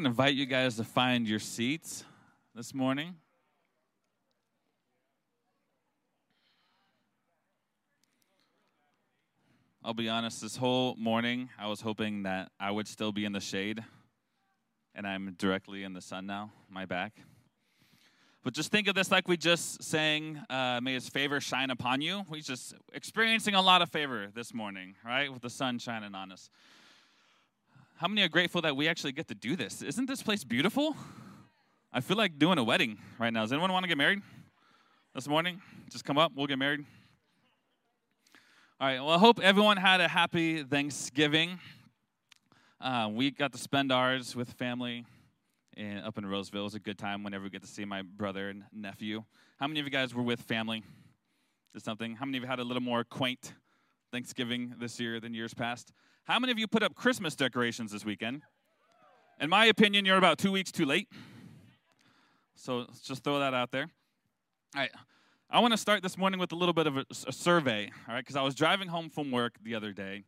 going to invite you guys to find your seats this morning. I'll be honest, this whole morning I was hoping that I would still be in the shade, and I'm directly in the sun now, my back. But just think of this like we just sang, uh, May His favor shine upon you. We're just experiencing a lot of favor this morning, right? With the sun shining on us. How many are grateful that we actually get to do this? Isn't this place beautiful? I feel like doing a wedding right now. Does anyone want to get married this morning? Just come up, we'll get married. All right, well, I hope everyone had a happy Thanksgiving. Uh, we got to spend ours with family in, up in Roseville. It was a good time whenever we get to see my brother and nephew. How many of you guys were with family? Did something? How many of you had a little more quaint Thanksgiving this year than years past? How many of you put up Christmas decorations this weekend? In my opinion, you're about two weeks too late. So let's just throw that out there. All right. I want to start this morning with a little bit of a, a survey, all right? Because I was driving home from work the other day,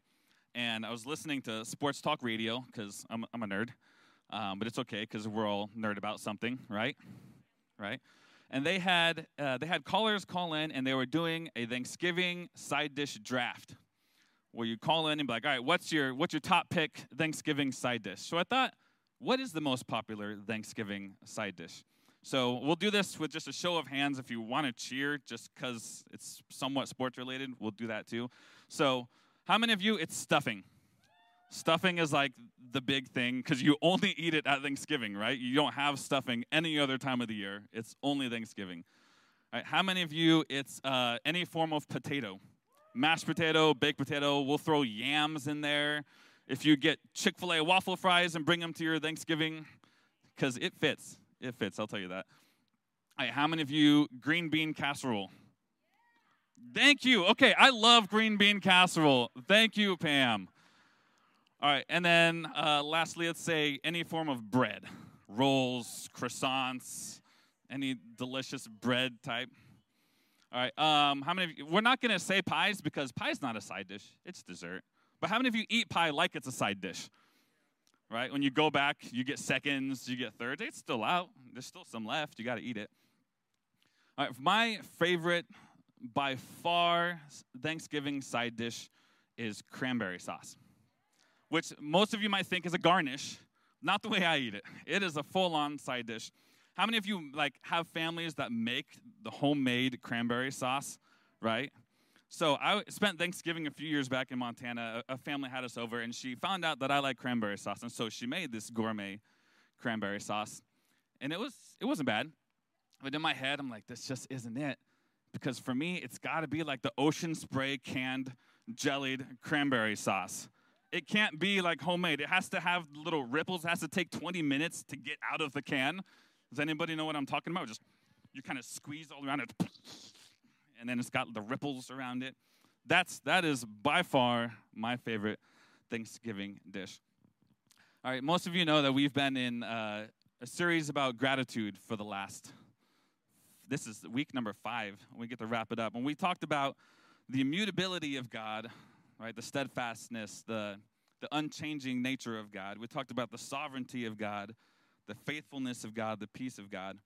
and I was listening to sports talk radio because I'm, I'm a nerd, um, but it's okay because we're all nerd about something, right? Right? And they had uh, they had callers call in, and they were doing a Thanksgiving side dish draft, where you call in and be like, "All right, what's your what's your top pick Thanksgiving side dish?" So I thought, what is the most popular Thanksgiving side dish? So we'll do this with just a show of hands. If you want to cheer, just because it's somewhat sports related, we'll do that too. So, how many of you, it's stuffing? Stuffing is like the big thing because you only eat it at Thanksgiving, right? You don't have stuffing any other time of the year. It's only Thanksgiving. All right, how many of you, it's uh, any form of potato? Mashed potato, baked potato. We'll throw yams in there. If you get Chick fil A waffle fries and bring them to your Thanksgiving, because it fits. It fits, I'll tell you that. All right, how many of you green bean casserole? Thank you. Okay, I love green bean casserole. Thank you, Pam. All right, and then uh, lastly, let's say any form of bread rolls, croissants, any delicious bread type. All right, um, how many you, we're not to say pies because pie's not a side dish, it's dessert. But how many of you eat pie like it's a side dish? right? When you go back, you get seconds, you get thirds. It's still out. There's still some left. You got to eat it. All right, my favorite, by far, Thanksgiving side dish is cranberry sauce, which most of you might think is a garnish. Not the way I eat it. It is a full-on side dish. How many of you like have families that make the homemade cranberry sauce, right? So I spent Thanksgiving a few years back in Montana. A family had us over, and she found out that I like cranberry sauce, and so she made this gourmet cranberry sauce, and it was it wasn't bad. But in my head, I'm like, this just isn't it, because for me, it's got to be like the Ocean Spray canned jellied cranberry sauce. It can't be like homemade. It has to have little ripples. It has to take 20 minutes to get out of the can. Does anybody know what I'm talking about? Just you kind of squeeze all around it and then it's got the ripples around it. That's that is by far my favorite Thanksgiving dish. All right, most of you know that we've been in uh, a series about gratitude for the last. This is week number five. We get to wrap it up, and we talked about the immutability of God, right? The steadfastness, the the unchanging nature of God. We talked about the sovereignty of God, the faithfulness of God, the peace of God.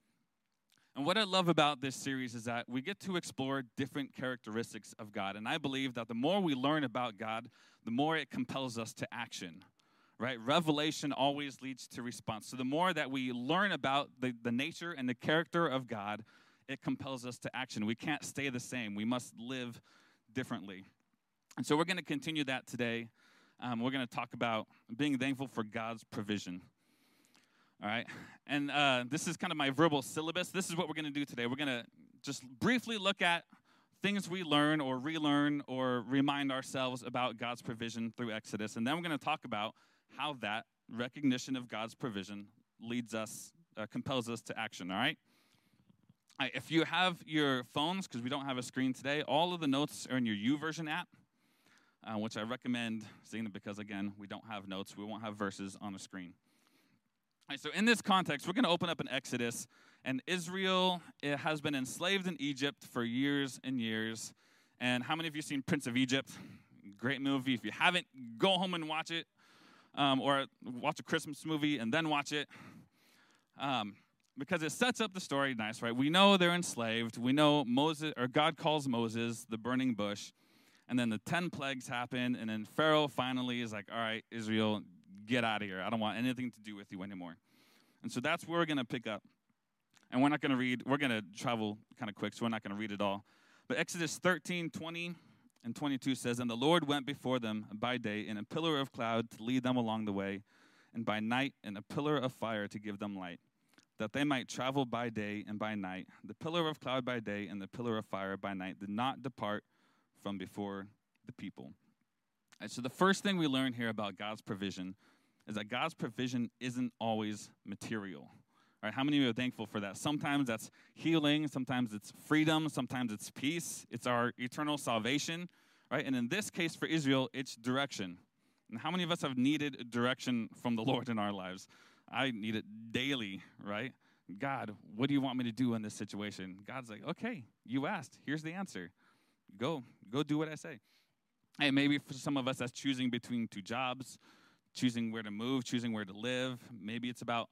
And what I love about this series is that we get to explore different characteristics of God. And I believe that the more we learn about God, the more it compels us to action, right? Revelation always leads to response. So the more that we learn about the, the nature and the character of God, it compels us to action. We can't stay the same, we must live differently. And so we're going to continue that today. Um, we're going to talk about being thankful for God's provision. All right. And uh, this is kind of my verbal syllabus. This is what we're going to do today. We're going to just briefly look at things we learn or relearn or remind ourselves about God's provision through Exodus. And then we're going to talk about how that recognition of God's provision leads us, uh, compels us to action. All right? all right if you have your phones, because we don't have a screen today, all of the notes are in your YouVersion app. Uh, which I recommend seeing because, again, we don't have notes. We won't have verses on the screen. Right, so, in this context, we're going to open up in Exodus, and Israel has been enslaved in Egypt for years and years. And how many of you seen Prince of Egypt? Great movie. If you haven't, go home and watch it. um, or watch a Christmas movie and then watch it. Um, because it sets up the story nice, right? We know they're enslaved. We know Moses or God calls Moses the burning bush, and then the ten plagues happen, and then Pharaoh finally is like, "All right, Israel, get out of here. I don't want anything to do with you anymore." And so that's where we're going to pick up. And we're not going to read, we're going to travel kind of quick, so we're not going to read it all. But Exodus 13, 20 and 22 says, And the Lord went before them by day in a pillar of cloud to lead them along the way, and by night in a pillar of fire to give them light, that they might travel by day and by night. The pillar of cloud by day and the pillar of fire by night did not depart from before the people. And so the first thing we learn here about God's provision is that God's provision isn't always material. Right? How many of you are thankful for that? Sometimes that's healing, sometimes it's freedom, sometimes it's peace, it's our eternal salvation, right? And in this case for Israel, it's direction. And how many of us have needed direction from the Lord in our lives? I need it daily, right? God, what do you want me to do in this situation? God's like, okay, you asked. Here's the answer. Go, go do what I say. Hey, maybe for some of us, that's choosing between two jobs, choosing where to move, choosing where to live. Maybe it's about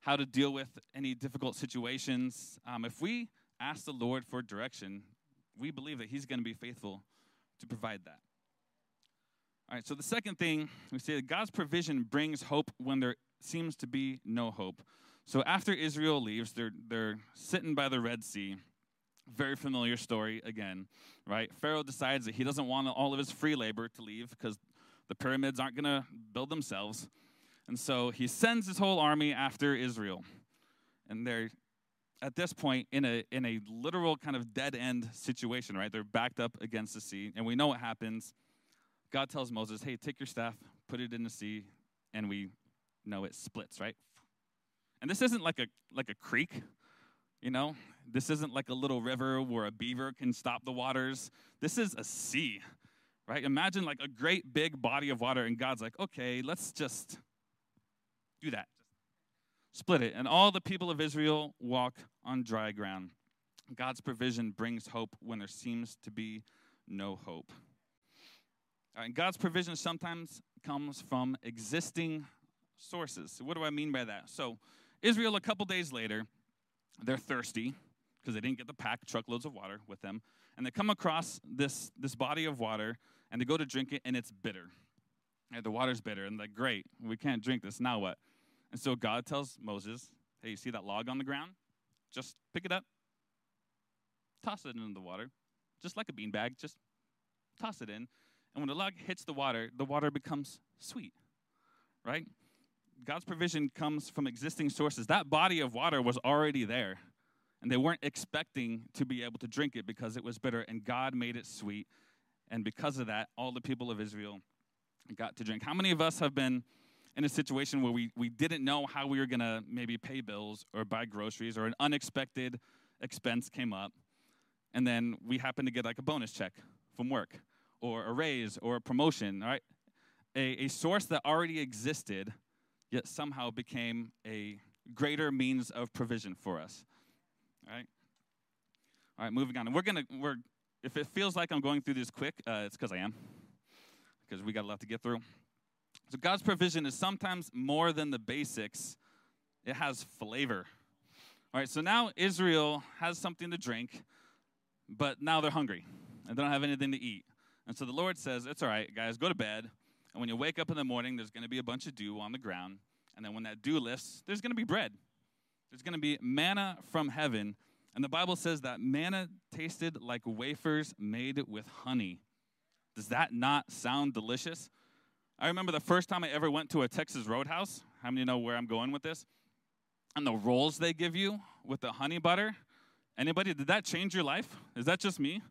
how to deal with any difficult situations. Um, if we ask the Lord for direction, we believe that He's going to be faithful to provide that. All right, so the second thing we say that God's provision brings hope when there seems to be no hope. So after Israel leaves, they're, they're sitting by the Red Sea. Very familiar story again, right? Pharaoh decides that he doesn't want all of his free labor to leave because the pyramids aren't going to build themselves. And so he sends his whole army after Israel. And they're at this point in a in a literal kind of dead end situation, right? They're backed up against the sea, and we know what happens. God tells Moses, "Hey, take your staff, put it in the sea," and we know it splits, right? And this isn't like a like a creek, you know. This isn't like a little river where a beaver can stop the waters. This is a sea, right? Imagine like a great big body of water, and God's like, "Okay, let's just do that. Split it. And all the people of Israel walk on dry ground. God's provision brings hope when there seems to be no hope. and God's provision sometimes comes from existing sources. What do I mean by that? So, Israel, a couple days later, they're thirsty because they didn't get the pack truckloads of water with them. And they come across this, this body of water and they go to drink it and it's bitter. And the water's bitter. And they're like, great, we can't drink this. Now what? And so God tells Moses, hey, you see that log on the ground? Just pick it up, toss it into the water, just like a beanbag, just toss it in. And when the log hits the water, the water becomes sweet, right? God's provision comes from existing sources. That body of water was already there, and they weren't expecting to be able to drink it because it was bitter, and God made it sweet. And because of that, all the people of Israel got to drink. How many of us have been in a situation where we, we didn't know how we were going to maybe pay bills or buy groceries or an unexpected expense came up and then we happened to get like a bonus check from work or a raise or a promotion right? a, a source that already existed yet somehow became a greater means of provision for us all right all right moving on and we're gonna we're if it feels like i'm going through this quick uh, it's because i am because we got a lot to get through so God's provision is sometimes more than the basics, it has flavor. All right, so now Israel has something to drink, but now they're hungry and they don't have anything to eat. And so the Lord says, It's all right, guys, go to bed. And when you wake up in the morning, there's going to be a bunch of dew on the ground. And then when that dew lifts, there's going to be bread. There's going to be manna from heaven. And the Bible says that manna tasted like wafers made with honey. Does that not sound delicious? I remember the first time I ever went to a Texas Roadhouse. How many know where I'm going with this? And the rolls they give you with the honey butter. Anybody, did that change your life? Is that just me?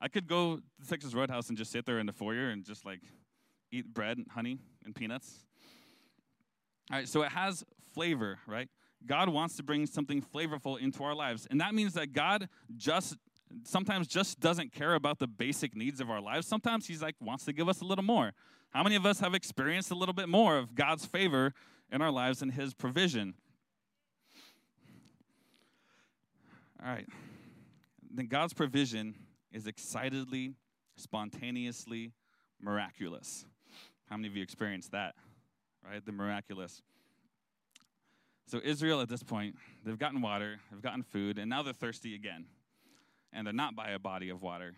I could go to Texas Roadhouse and just sit there in the foyer and just like eat bread and honey and peanuts. All right, so it has flavor, right? God wants to bring something flavorful into our lives. And that means that God just sometimes just doesn't care about the basic needs of our lives. Sometimes he's like wants to give us a little more. How many of us have experienced a little bit more of God's favor in our lives and His provision? All right. Then God's provision is excitedly, spontaneously miraculous. How many of you experienced that right? The miraculous. So, Israel at this point, they've gotten water, they've gotten food, and now they're thirsty again. And they're not by a body of water.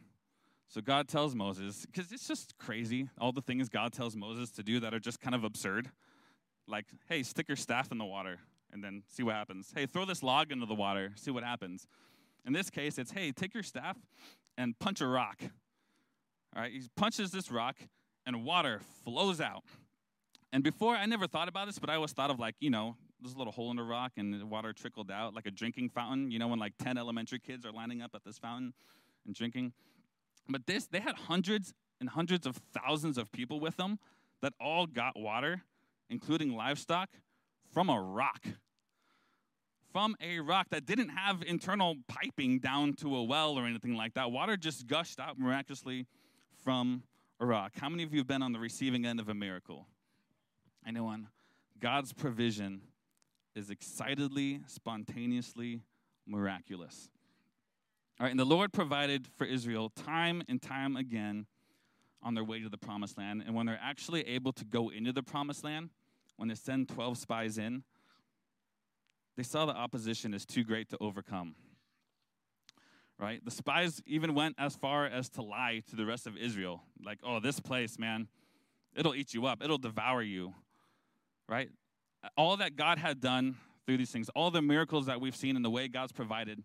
So, God tells Moses, because it's just crazy, all the things God tells Moses to do that are just kind of absurd. Like, hey, stick your staff in the water and then see what happens. Hey, throw this log into the water, see what happens. In this case, it's hey, take your staff and punch a rock. All right, he punches this rock and water flows out. And before, I never thought about this, but I always thought of like, you know, there's a little hole in the rock and the water trickled out like a drinking fountain, you know, when like 10 elementary kids are lining up at this fountain and drinking. But this, they had hundreds and hundreds of thousands of people with them that all got water, including livestock, from a rock. From a rock that didn't have internal piping down to a well or anything like that. Water just gushed out miraculously from a rock. How many of you have been on the receiving end of a miracle? Anyone? God's provision is excitedly, spontaneously miraculous. All right, and the Lord provided for Israel time and time again on their way to the promised land. And when they're actually able to go into the promised land, when they send 12 spies in, they saw the opposition is too great to overcome. Right? The spies even went as far as to lie to the rest of Israel. Like, oh, this place, man, it'll eat you up, it'll devour you. Right? All that God had done through these things, all the miracles that we've seen and the way God's provided,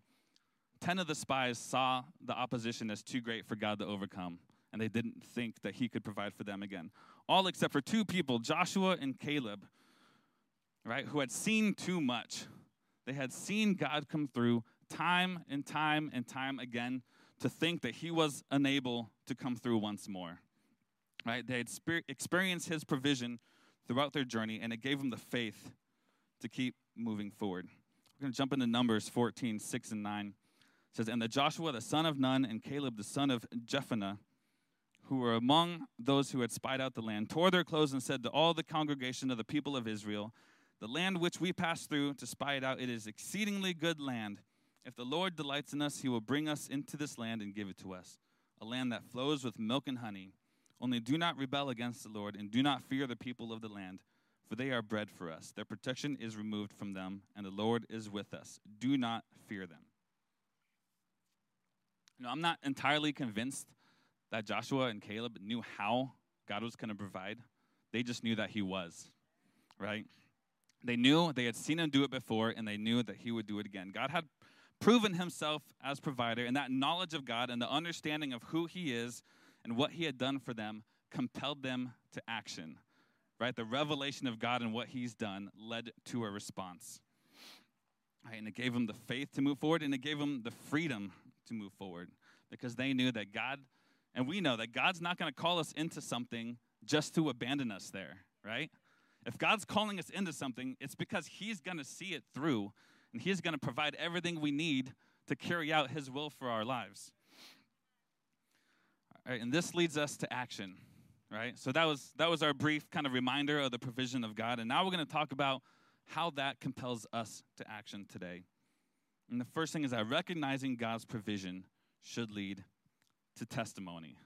10 of the spies saw the opposition as too great for God to overcome, and they didn't think that He could provide for them again all except for two people, Joshua and Caleb, right, who had seen too much. They had seen God come through time and time and time again to think that he was unable to come through once more. Right? They had experienced his provision throughout their journey, and it gave them the faith to keep moving forward. We're going to jump into Numbers 14, 6 and 9. It says, And the Joshua, the son of Nun, and Caleb, the son of Jephunneh, who were among those who had spied out the land, tore their clothes and said to all the congregation of the people of Israel, The land which we passed through to spy it out, it is exceedingly good land. If the Lord delights in us, he will bring us into this land and give it to us, a land that flows with milk and honey. Only do not rebel against the Lord, and do not fear the people of the land, for they are bread for us. Their protection is removed from them, and the Lord is with us. Do not fear them. Know, I'm not entirely convinced that Joshua and Caleb knew how God was going to provide. They just knew that He was, right? They knew they had seen Him do it before, and they knew that He would do it again. God had proven Himself as provider, and that knowledge of God and the understanding of who He is and what He had done for them compelled them to action, right? The revelation of God and what He's done led to a response. Right, and it gave them the faith to move forward, and it gave them the freedom to move forward because they knew that God and we know that God's not going to call us into something just to abandon us there, right? If God's calling us into something, it's because He's going to see it through and He's going to provide everything we need to carry out His will for our lives. And this leads us to action, right? So that was that was our brief kind of reminder of the provision of God, and now we're going to talk about how that compels us to action today. And the first thing is that recognizing God's provision should lead to testimony,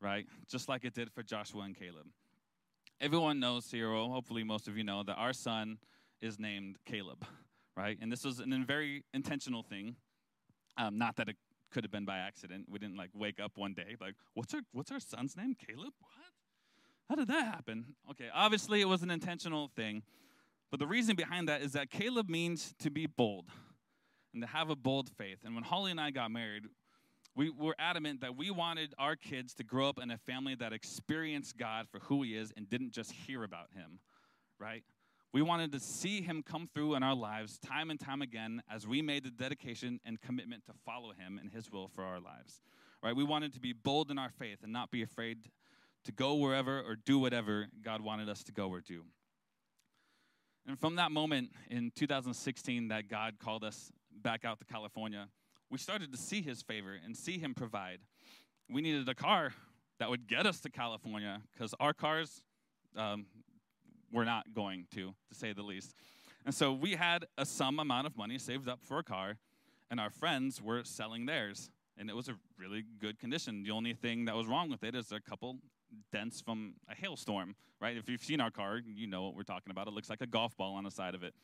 right? Just like it did for Joshua and Caleb. Everyone knows or hopefully most of you know, that our son is named Caleb, right? And this was a very intentional thing. Um, not that it could have been by accident. We didn't like wake up one day like, what's our what's our son's name? Caleb? What? How did that happen? Okay, obviously it was an intentional thing. But the reason behind that is that Caleb means to be bold and to have a bold faith. And when Holly and I got married, we were adamant that we wanted our kids to grow up in a family that experienced God for who He is and didn't just hear about Him, right? We wanted to see Him come through in our lives time and time again as we made the dedication and commitment to follow Him and His will for our lives, right? We wanted to be bold in our faith and not be afraid to go wherever or do whatever God wanted us to go or do. And from that moment in 2016 that God called us back out to California, we started to see his favor and see him provide. We needed a car that would get us to California because our cars um, were not going to, to say the least. And so we had a some amount of money saved up for a car, and our friends were selling theirs. And it was a really good condition. The only thing that was wrong with it is a couple dents from a hailstorm, right? If you've seen our car, you know what we're talking about. It looks like a golf ball on the side of it,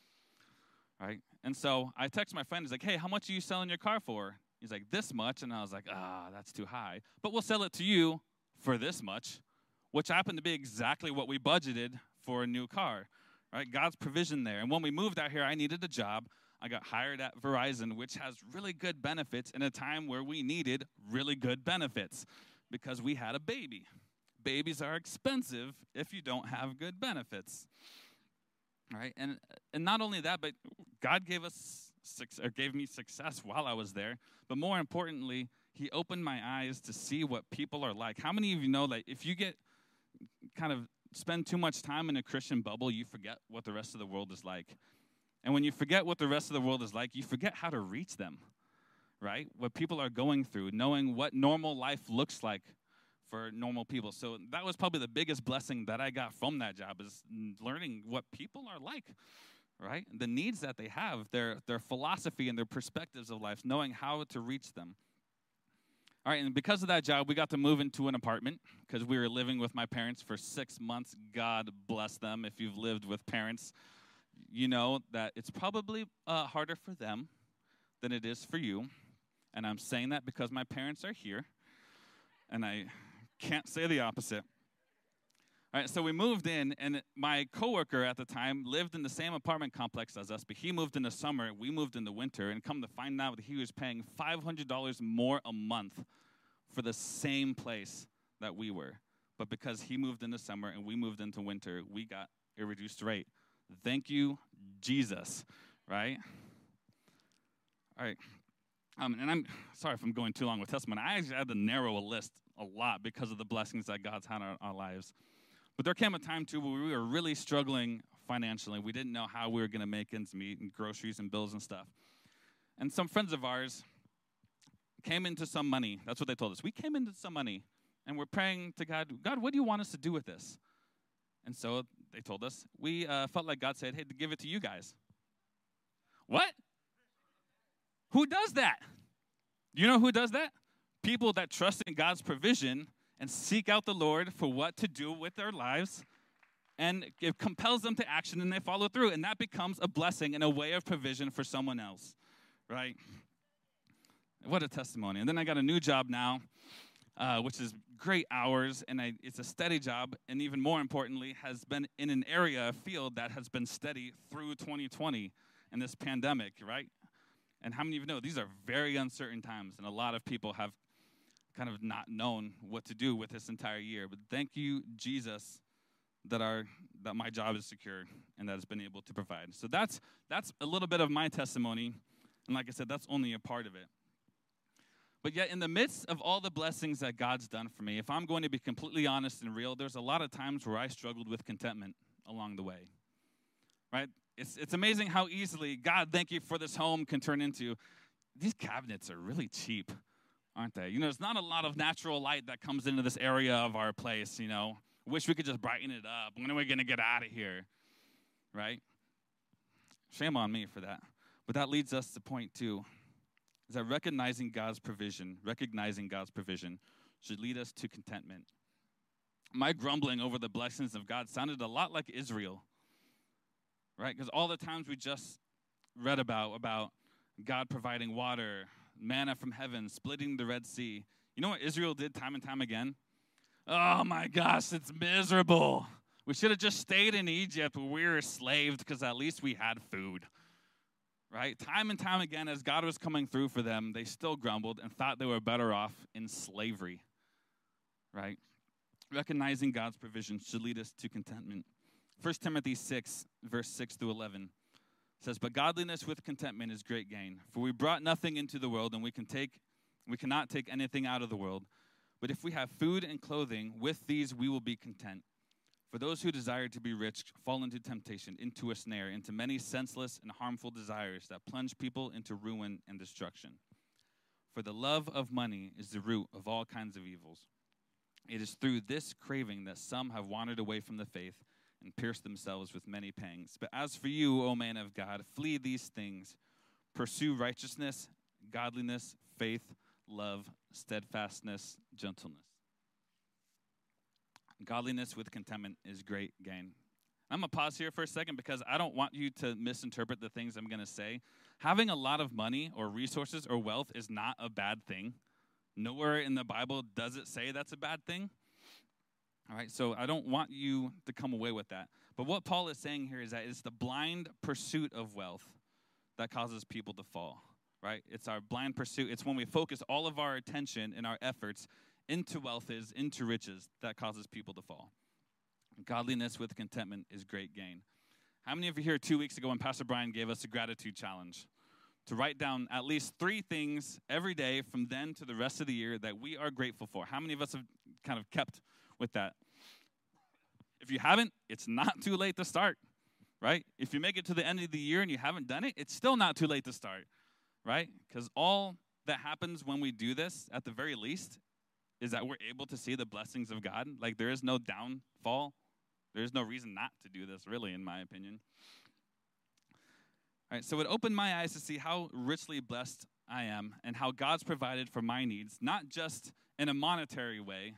right? And so I text my friend, he's like, hey, how much are you selling your car for? He's like, this much. And I was like, ah, that's too high. But we'll sell it to you for this much, which happened to be exactly what we budgeted for a new car, right? God's provision there. And when we moved out here, I needed a job. I got hired at Verizon, which has really good benefits in a time where we needed really good benefits because we had a baby. Babies are expensive if you don't have good benefits. Right? And and not only that, but God gave us or gave me success while I was there, but more importantly, he opened my eyes to see what people are like. How many of you know that if you get kind of spend too much time in a Christian bubble, you forget what the rest of the world is like? And when you forget what the rest of the world is like, you forget how to reach them, right? What people are going through, knowing what normal life looks like for normal people. So that was probably the biggest blessing that I got from that job is learning what people are like, right? The needs that they have, their their philosophy and their perspectives of life, knowing how to reach them. All right, and because of that job, we got to move into an apartment because we were living with my parents for six months. God bless them. If you've lived with parents, you know that it's probably uh, harder for them than it is for you. And I'm saying that because my parents are here, and I can't say the opposite. So we moved in, and my coworker at the time lived in the same apartment complex as us, but he moved in the summer, we moved in the winter, and come to find out that he was paying $500 more a month for the same place that we were. But because he moved in the summer and we moved into winter, we got a reduced rate. Thank you, Jesus, right? All right. Um, and I'm sorry if I'm going too long with testimony. I actually had to narrow a list a lot because of the blessings that God's had on our lives. But there came a time too where we were really struggling financially. We didn't know how we were going to make ends meet and groceries and bills and stuff. And some friends of ours came into some money. That's what they told us. We came into some money and we're praying to God, God, what do you want us to do with this? And so they told us, we uh, felt like God said, hey, to give it to you guys. What? Who does that? You know who does that? People that trust in God's provision and seek out the Lord for what to do with their lives. And it compels them to action and they follow through. And that becomes a blessing and a way of provision for someone else, right? What a testimony. And then I got a new job now, uh, which is great hours, and I, it's a steady job. And even more importantly, has been in an area, a field that has been steady through 2020 and this pandemic, right? And how many of you know these are very uncertain times, and a lot of people have kind of not known what to do with this entire year. But thank you, Jesus, that our that my job is secure and that has been able to provide. So that's that's a little bit of my testimony, and like I said, that's only a part of it. But yet, in the midst of all the blessings that God's done for me, if I'm going to be completely honest and real, there's a lot of times where I struggled with contentment along the way. Right? It's, it's amazing how easily God, thank you for this home, can turn into these cabinets are really cheap aren't they? You know, there's not a lot of natural light that comes into this area of our place, you know. Wish we could just brighten it up. When are we going to get out of here? Right? Shame on me for that. But that leads us to point two is that recognizing God's provision, recognizing God's provision should lead us to contentment. My grumbling over the blessings of God sounded a lot like Israel, right? Because all the times we just read about, about God providing water, manna from heaven, splitting the Red Sea. You know what Israel did time and time again? Oh my gosh, it's miserable. We should have just stayed in Egypt where we were enslaved because at least we had food. Right? Time and time again, as God was coming through for them, they still grumbled and thought they were better off in slavery. Right? Recognizing God's provision should lead us to contentment. 1 Timothy 6, verse 6 through 11 says, But godliness with contentment is great gain. For we brought nothing into the world, and we can take we cannot take anything out of the world. But if we have food and clothing, with these we will be content. For those who desire to be rich fall into temptation, into a snare, into many senseless and harmful desires that plunge people into ruin and destruction. For the love of money is the root of all kinds of evils. It is through this craving that some have wandered away from the faith and pierce themselves with many pangs. But as for you, O man of God, flee these things. Pursue righteousness, godliness, faith, love, steadfastness, gentleness. Godliness with contentment is great gain. I'm going to pause here for a second because I don't want you to misinterpret the things I'm going to say. Having a lot of money or resources or wealth is not a bad thing. Nowhere in the Bible does it say that's a bad thing. All right, so I don't want you to come away with that. But what Paul is saying here is that it's the blind pursuit of wealth that causes people to fall, right? It's our blind pursuit. It's when we focus all of our attention and our efforts into wealth is into riches that causes people to fall. Godliness with contentment is great gain. How many of you here two weeks ago when Pastor Brian gave us a gratitude challenge to write down at least three things every day from then to the rest of the year that we are grateful for? How many of us have kind of kept with that? If you haven't, it's not too late to start, right? If you make it to the end of the year and you haven't done it, it's still not too late to start, right? Because all that happens when we do this, at the very least, is that we're able to see the blessings of God. Like there is no downfall. There's no reason not to do this, really, in my opinion. All right, so it opened my eyes to see how richly blessed I am and how God's provided for my needs, not just in a monetary way,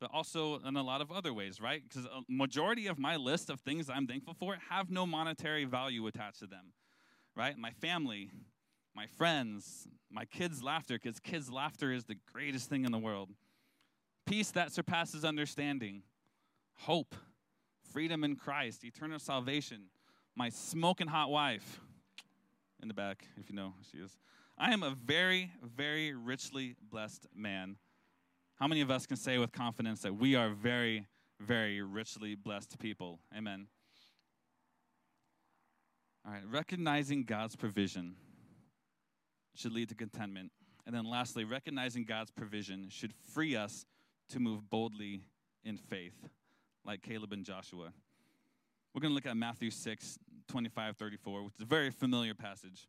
but also in a lot of other ways, right? Because a majority of my list of things I'm thankful for have no monetary value attached to them, right? My family, my friends, my kids' laughter, because kids' laughter is the greatest thing in the world peace that surpasses understanding, hope, freedom in Christ, eternal salvation, my smoking hot wife in the back, if you know who she is. I am a very, very richly blessed man. How many of us can say with confidence that we are very, very richly blessed people? Amen. All right, recognizing God's provision should lead to contentment. And then lastly, recognizing God's provision should free us to move boldly in faith, like Caleb and Joshua. We're going to look at Matthew 6, 25, 34, which is a very familiar passage.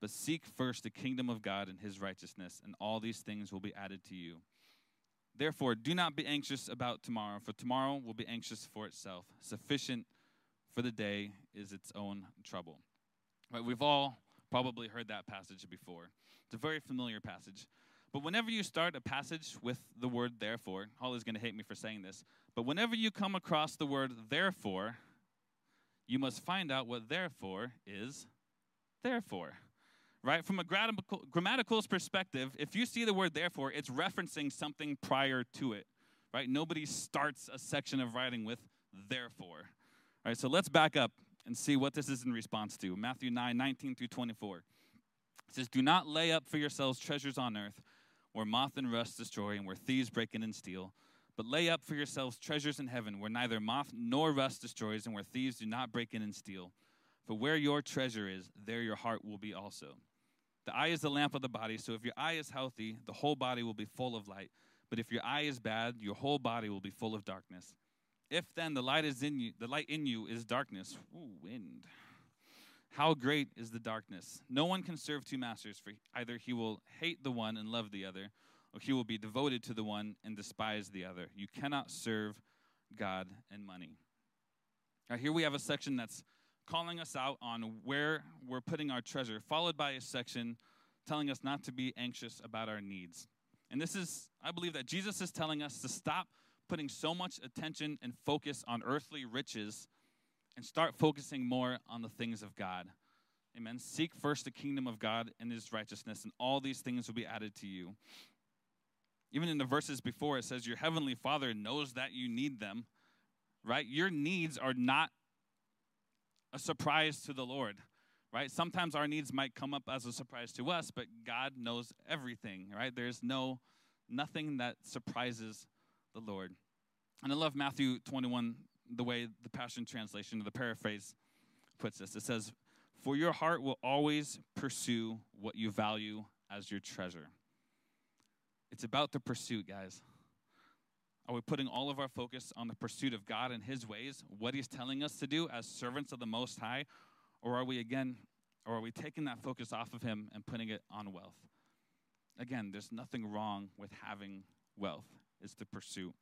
But seek first the kingdom of God and his righteousness, and all these things will be added to you. Therefore, do not be anxious about tomorrow, for tomorrow will be anxious for itself. Sufficient for the day is its own trouble. Right, we've all probably heard that passage before. It's a very familiar passage. But whenever you start a passage with the word therefore, Holly's going to hate me for saying this, but whenever you come across the word therefore, you must find out what therefore is therefore. Right? From a grammatical, perspective, if you see the word therefore, it's referencing something prior to it. Right? Nobody starts a section of writing with therefore. Right? So let's back up and see what this is in response to. Matthew 9, 19 through 24. It says, Do not lay up for yourselves treasures on earth where moth and rust destroy and where thieves break in and steal but lay up for yourselves treasures in heaven, where neither moth nor rust destroys, and where thieves do not break in and steal. For where your treasure is, there your heart will be also. The eye is the lamp of the body, so if your eye is healthy, the whole body will be full of light. But if your eye is bad, your whole body will be full of darkness. If then the light is in you, the light in you is darkness. Ooh, wind. How great is the darkness? No one can serve two masters, for either he will hate the one and love the other or he will be devoted to the one and despise the other. You cannot serve God and money. Now, here we have a section that's calling us out on where we're putting our treasure, followed by a section telling us not to be anxious about our needs. And this is, I believe that Jesus is telling us to stop putting so much attention and focus on earthly riches and start focusing more on the things of God. Amen. Seek first the kingdom of God and his righteousness, and all these things will be added to you. Even in the verses before, it says, Your heavenly Father knows that you need them, right? Your needs are not a surprise to the Lord, right? Sometimes our needs might come up as a surprise to us, but God knows everything, right? There's no nothing that surprises the Lord. And I love Matthew 21 the way the Passion Translation, the paraphrase puts this. It says, For your heart will always pursue what you value as your treasure. It's about the pursuit, guys. Are we putting all of our focus on the pursuit of God and His ways, what He's telling us to do as servants of the Most High? Or are we, again, or are we taking that focus off of Him and putting it on wealth? Again, there's nothing wrong with having wealth, it's the pursuit.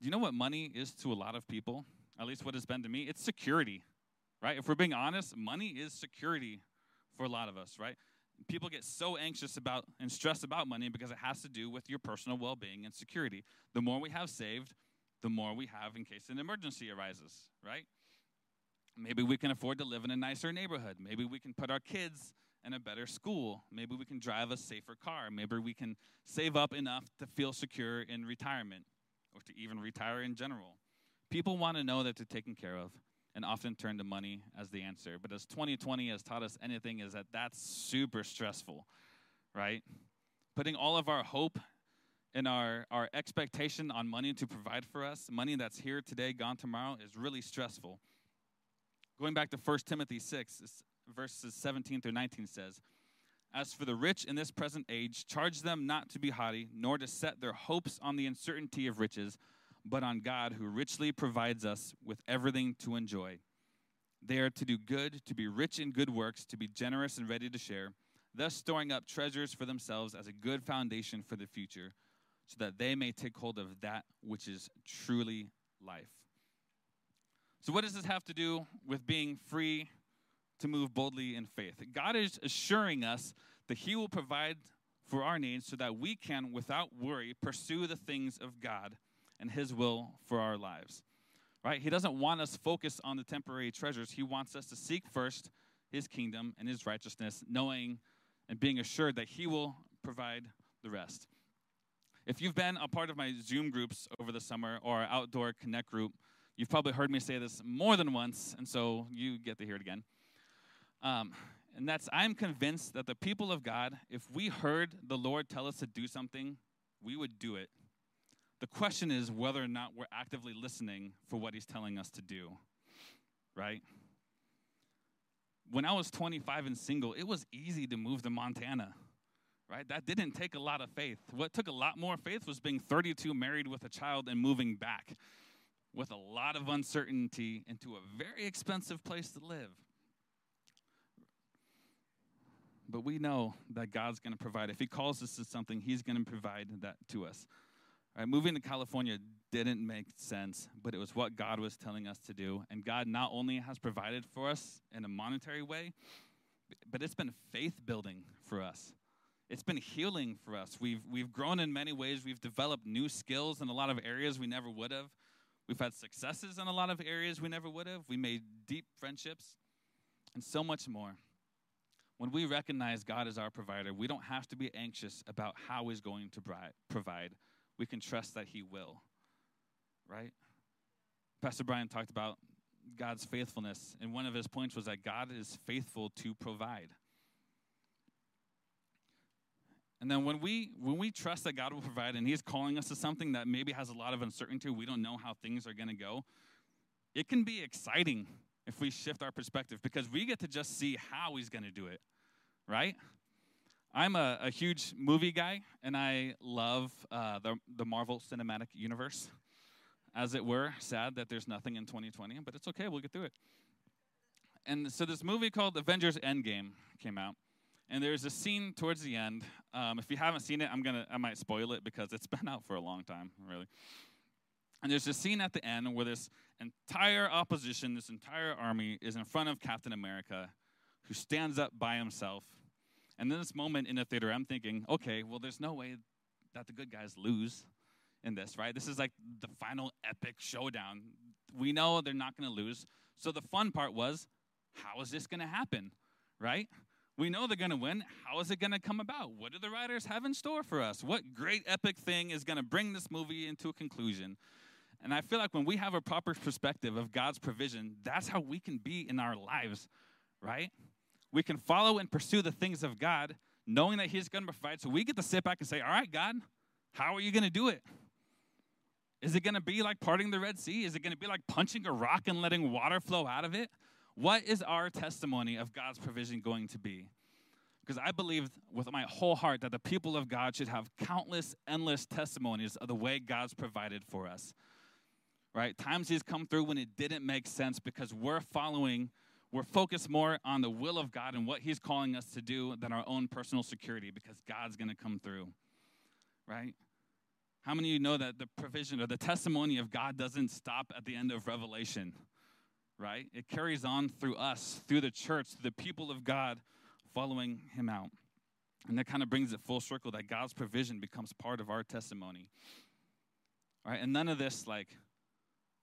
Do you know what money is to a lot of people? At least what it's been to me? It's security, right? If we're being honest, money is security for a lot of us, right? People get so anxious about and stressed about money because it has to do with your personal well being and security. The more we have saved, the more we have in case an emergency arises, right? Maybe we can afford to live in a nicer neighborhood. Maybe we can put our kids in a better school. Maybe we can drive a safer car. Maybe we can save up enough to feel secure in retirement or to even retire in general. People want to know that they're taken care of and often turn to money as the answer. But as 2020 has taught us anything, is that that's super stressful, right? Putting all of our hope and our, our expectation on money to provide for us, money that's here today, gone tomorrow, is really stressful. Going back to 1 Timothy 6, verses 17 through 19 says, As for the rich in this present age, charge them not to be haughty, nor to set their hopes on the uncertainty of riches but on God who richly provides us with everything to enjoy. They are to do good, to be rich in good works, to be generous and ready to share, thus storing up treasures for themselves as a good foundation for the future, so that they may take hold of that which is truly life. So, what does this have to do with being free to move boldly in faith? God is assuring us that He will provide for our needs so that we can, without worry, pursue the things of God and His will for our lives. Right? He doesn't want us focused on the temporary treasures. He wants us to seek first His kingdom and His righteousness, knowing and being assured that He will provide the rest. If you've been a part of my Zoom groups over the summer or our outdoor connect group, you've probably heard me say this more than once, and so you get to hear it again. Um, and that's I'm convinced that the people of God, if we heard the Lord tell us to do something, we would do it. The question is whether or not we're actively listening for what he's telling us to do, right? When I was 25 and single, it was easy to move to Montana, right? That didn't take a lot of faith. What took a lot more faith was being 32, married with a child, and moving back with a lot of uncertainty into a very expensive place to live. But we know that God's going to provide. If He calls us to something, He's going to provide that to us. Right, moving to California didn't make sense, but it was what God was telling us to do. And God not only has provided for us in a monetary way, but it's been faith building for us. It's been healing for us. We've, we've grown in many ways. We've developed new skills in a lot of areas we never would have. We've had successes in a lot of areas we never would have. We made deep friendships and so much more. When we recognize God as our provider, we don't have to be anxious about how He's going to provide we can trust that He will. Right? Pastor Brian talked about God's faithfulness, and one of his points was that God is faithful to provide. And then when we when we trust that God will provide and He's calling us to something that maybe has a lot of uncertainty, we don't know how things are going to go. It can be exciting if we shift our perspective because we get to just see how He's going to do it, right? I'm a, a, huge movie guy, and I love uh, the, the Marvel Cinematic Universe, as it were. Sad that there's nothing in 2020, but it's okay, we'll get through it. And so, this movie called Avengers Endgame came out, and there's a scene towards the end. Um, if you haven't seen it, I'm gonna, I might spoil it because it's been out for a long time, really. And there's a scene at the end where this entire opposition, this entire army, is in front of Captain America, who stands up by himself and in this moment in the theater, I'm thinking, okay, well, there's no way that the good guys lose in this, right? This is like the final epic showdown. We know they're not going to lose. So the fun part was, how is this going to happen, right? We know they're going to win. How is it going to come about? What do the writers have in store for us? What great epic thing is going to bring this movie into a conclusion? And I feel like when we have a proper perspective of God's provision, that's how we can be in our lives, right? We can follow and pursue the things of God, knowing that He's going to provide. So we get to sit back and say, All right, God, how are you going to do it? Is it going to be like parting the Red Sea? Is it going to be like punching a rock and letting water flow out of it? What is our testimony of God's provision going to be? Because I believe with my whole heart that the people of God should have countless, endless testimonies of the way God's provided for us. Right? Times He's come through when it didn't make sense because we're following, we're focused more on the will of God and what He's calling us to do than our own personal security because God's going to come through. Right? How many of you know that the provision or the testimony of God doesn't stop at the end of Revelation? Right? It carries on through us, through the church, through the people of God following Him out. And that kind of brings it full circle that God's provision becomes part of our testimony. Right, and none of this, like,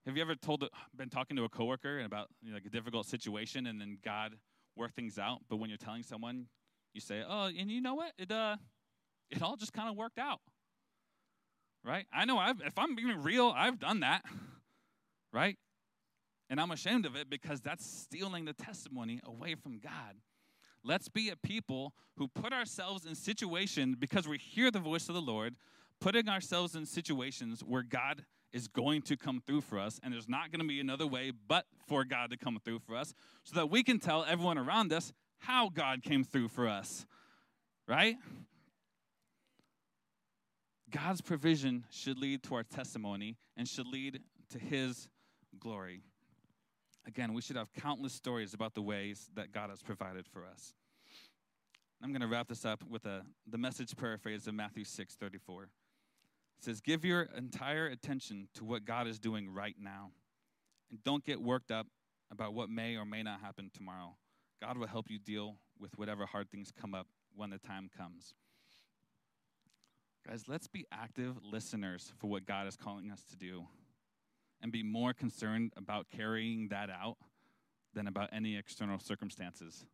have you ever told, been talking to a coworker about you know, like a difficult situation, and then God worked things out? But when you're telling someone, you say, "Oh, and you know what? It uh, it all just kind of worked out." right? I know I've, if I'm being real, I've done that, right? And I'm ashamed of it because that's stealing the testimony away from God. Let's be a people who put ourselves in situations because we hear the voice of the Lord, putting ourselves in situations where God is going to come through for us, and there's not going to be another way but for God to come through for us, so that we can tell everyone around us how God came through for us, right? God's provision should lead to our testimony and should lead to His glory. Again, we should have countless stories about the ways that God has provided for us. I'm going to wrap this up with a, the message paraphrase of Matthew 6 34. Says, Give your entire attention to what God is doing right now, and don't get worked up about what may or may not happen tomorrow. God will help you deal with whatever hard things come up when the time comes. Guys, let's be active listeners for what God is calling us to do and be more concerned about carrying that out than about any external circumstances,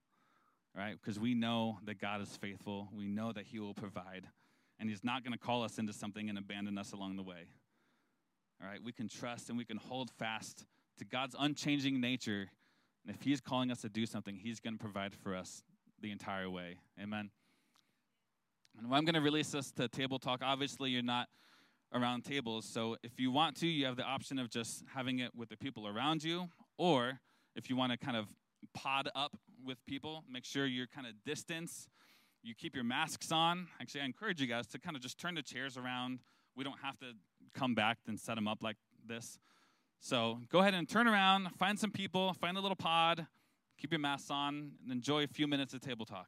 right? Because we know that God is faithful, we know that He will provide, and He's not going to call us into something and abandon us along the way. All right, we can trust and we can hold fast to God's unchanging nature. And if He's calling us to do something, He's going to provide for us the entire way. Amen. And I'm going to release this to Table Talk. Obviously, you're not around tables. So if you want to, you have the option of just having it with the people around you. Or if you want to kind of pod up with people, make sure you're kind of distance. You keep your masks on. Actually, I encourage you guys to kind of just turn the chairs around. We don't have to come back and set them up like this. So go ahead and turn around, find some people, find a little pod, keep your masks on, and enjoy a few minutes of table talk.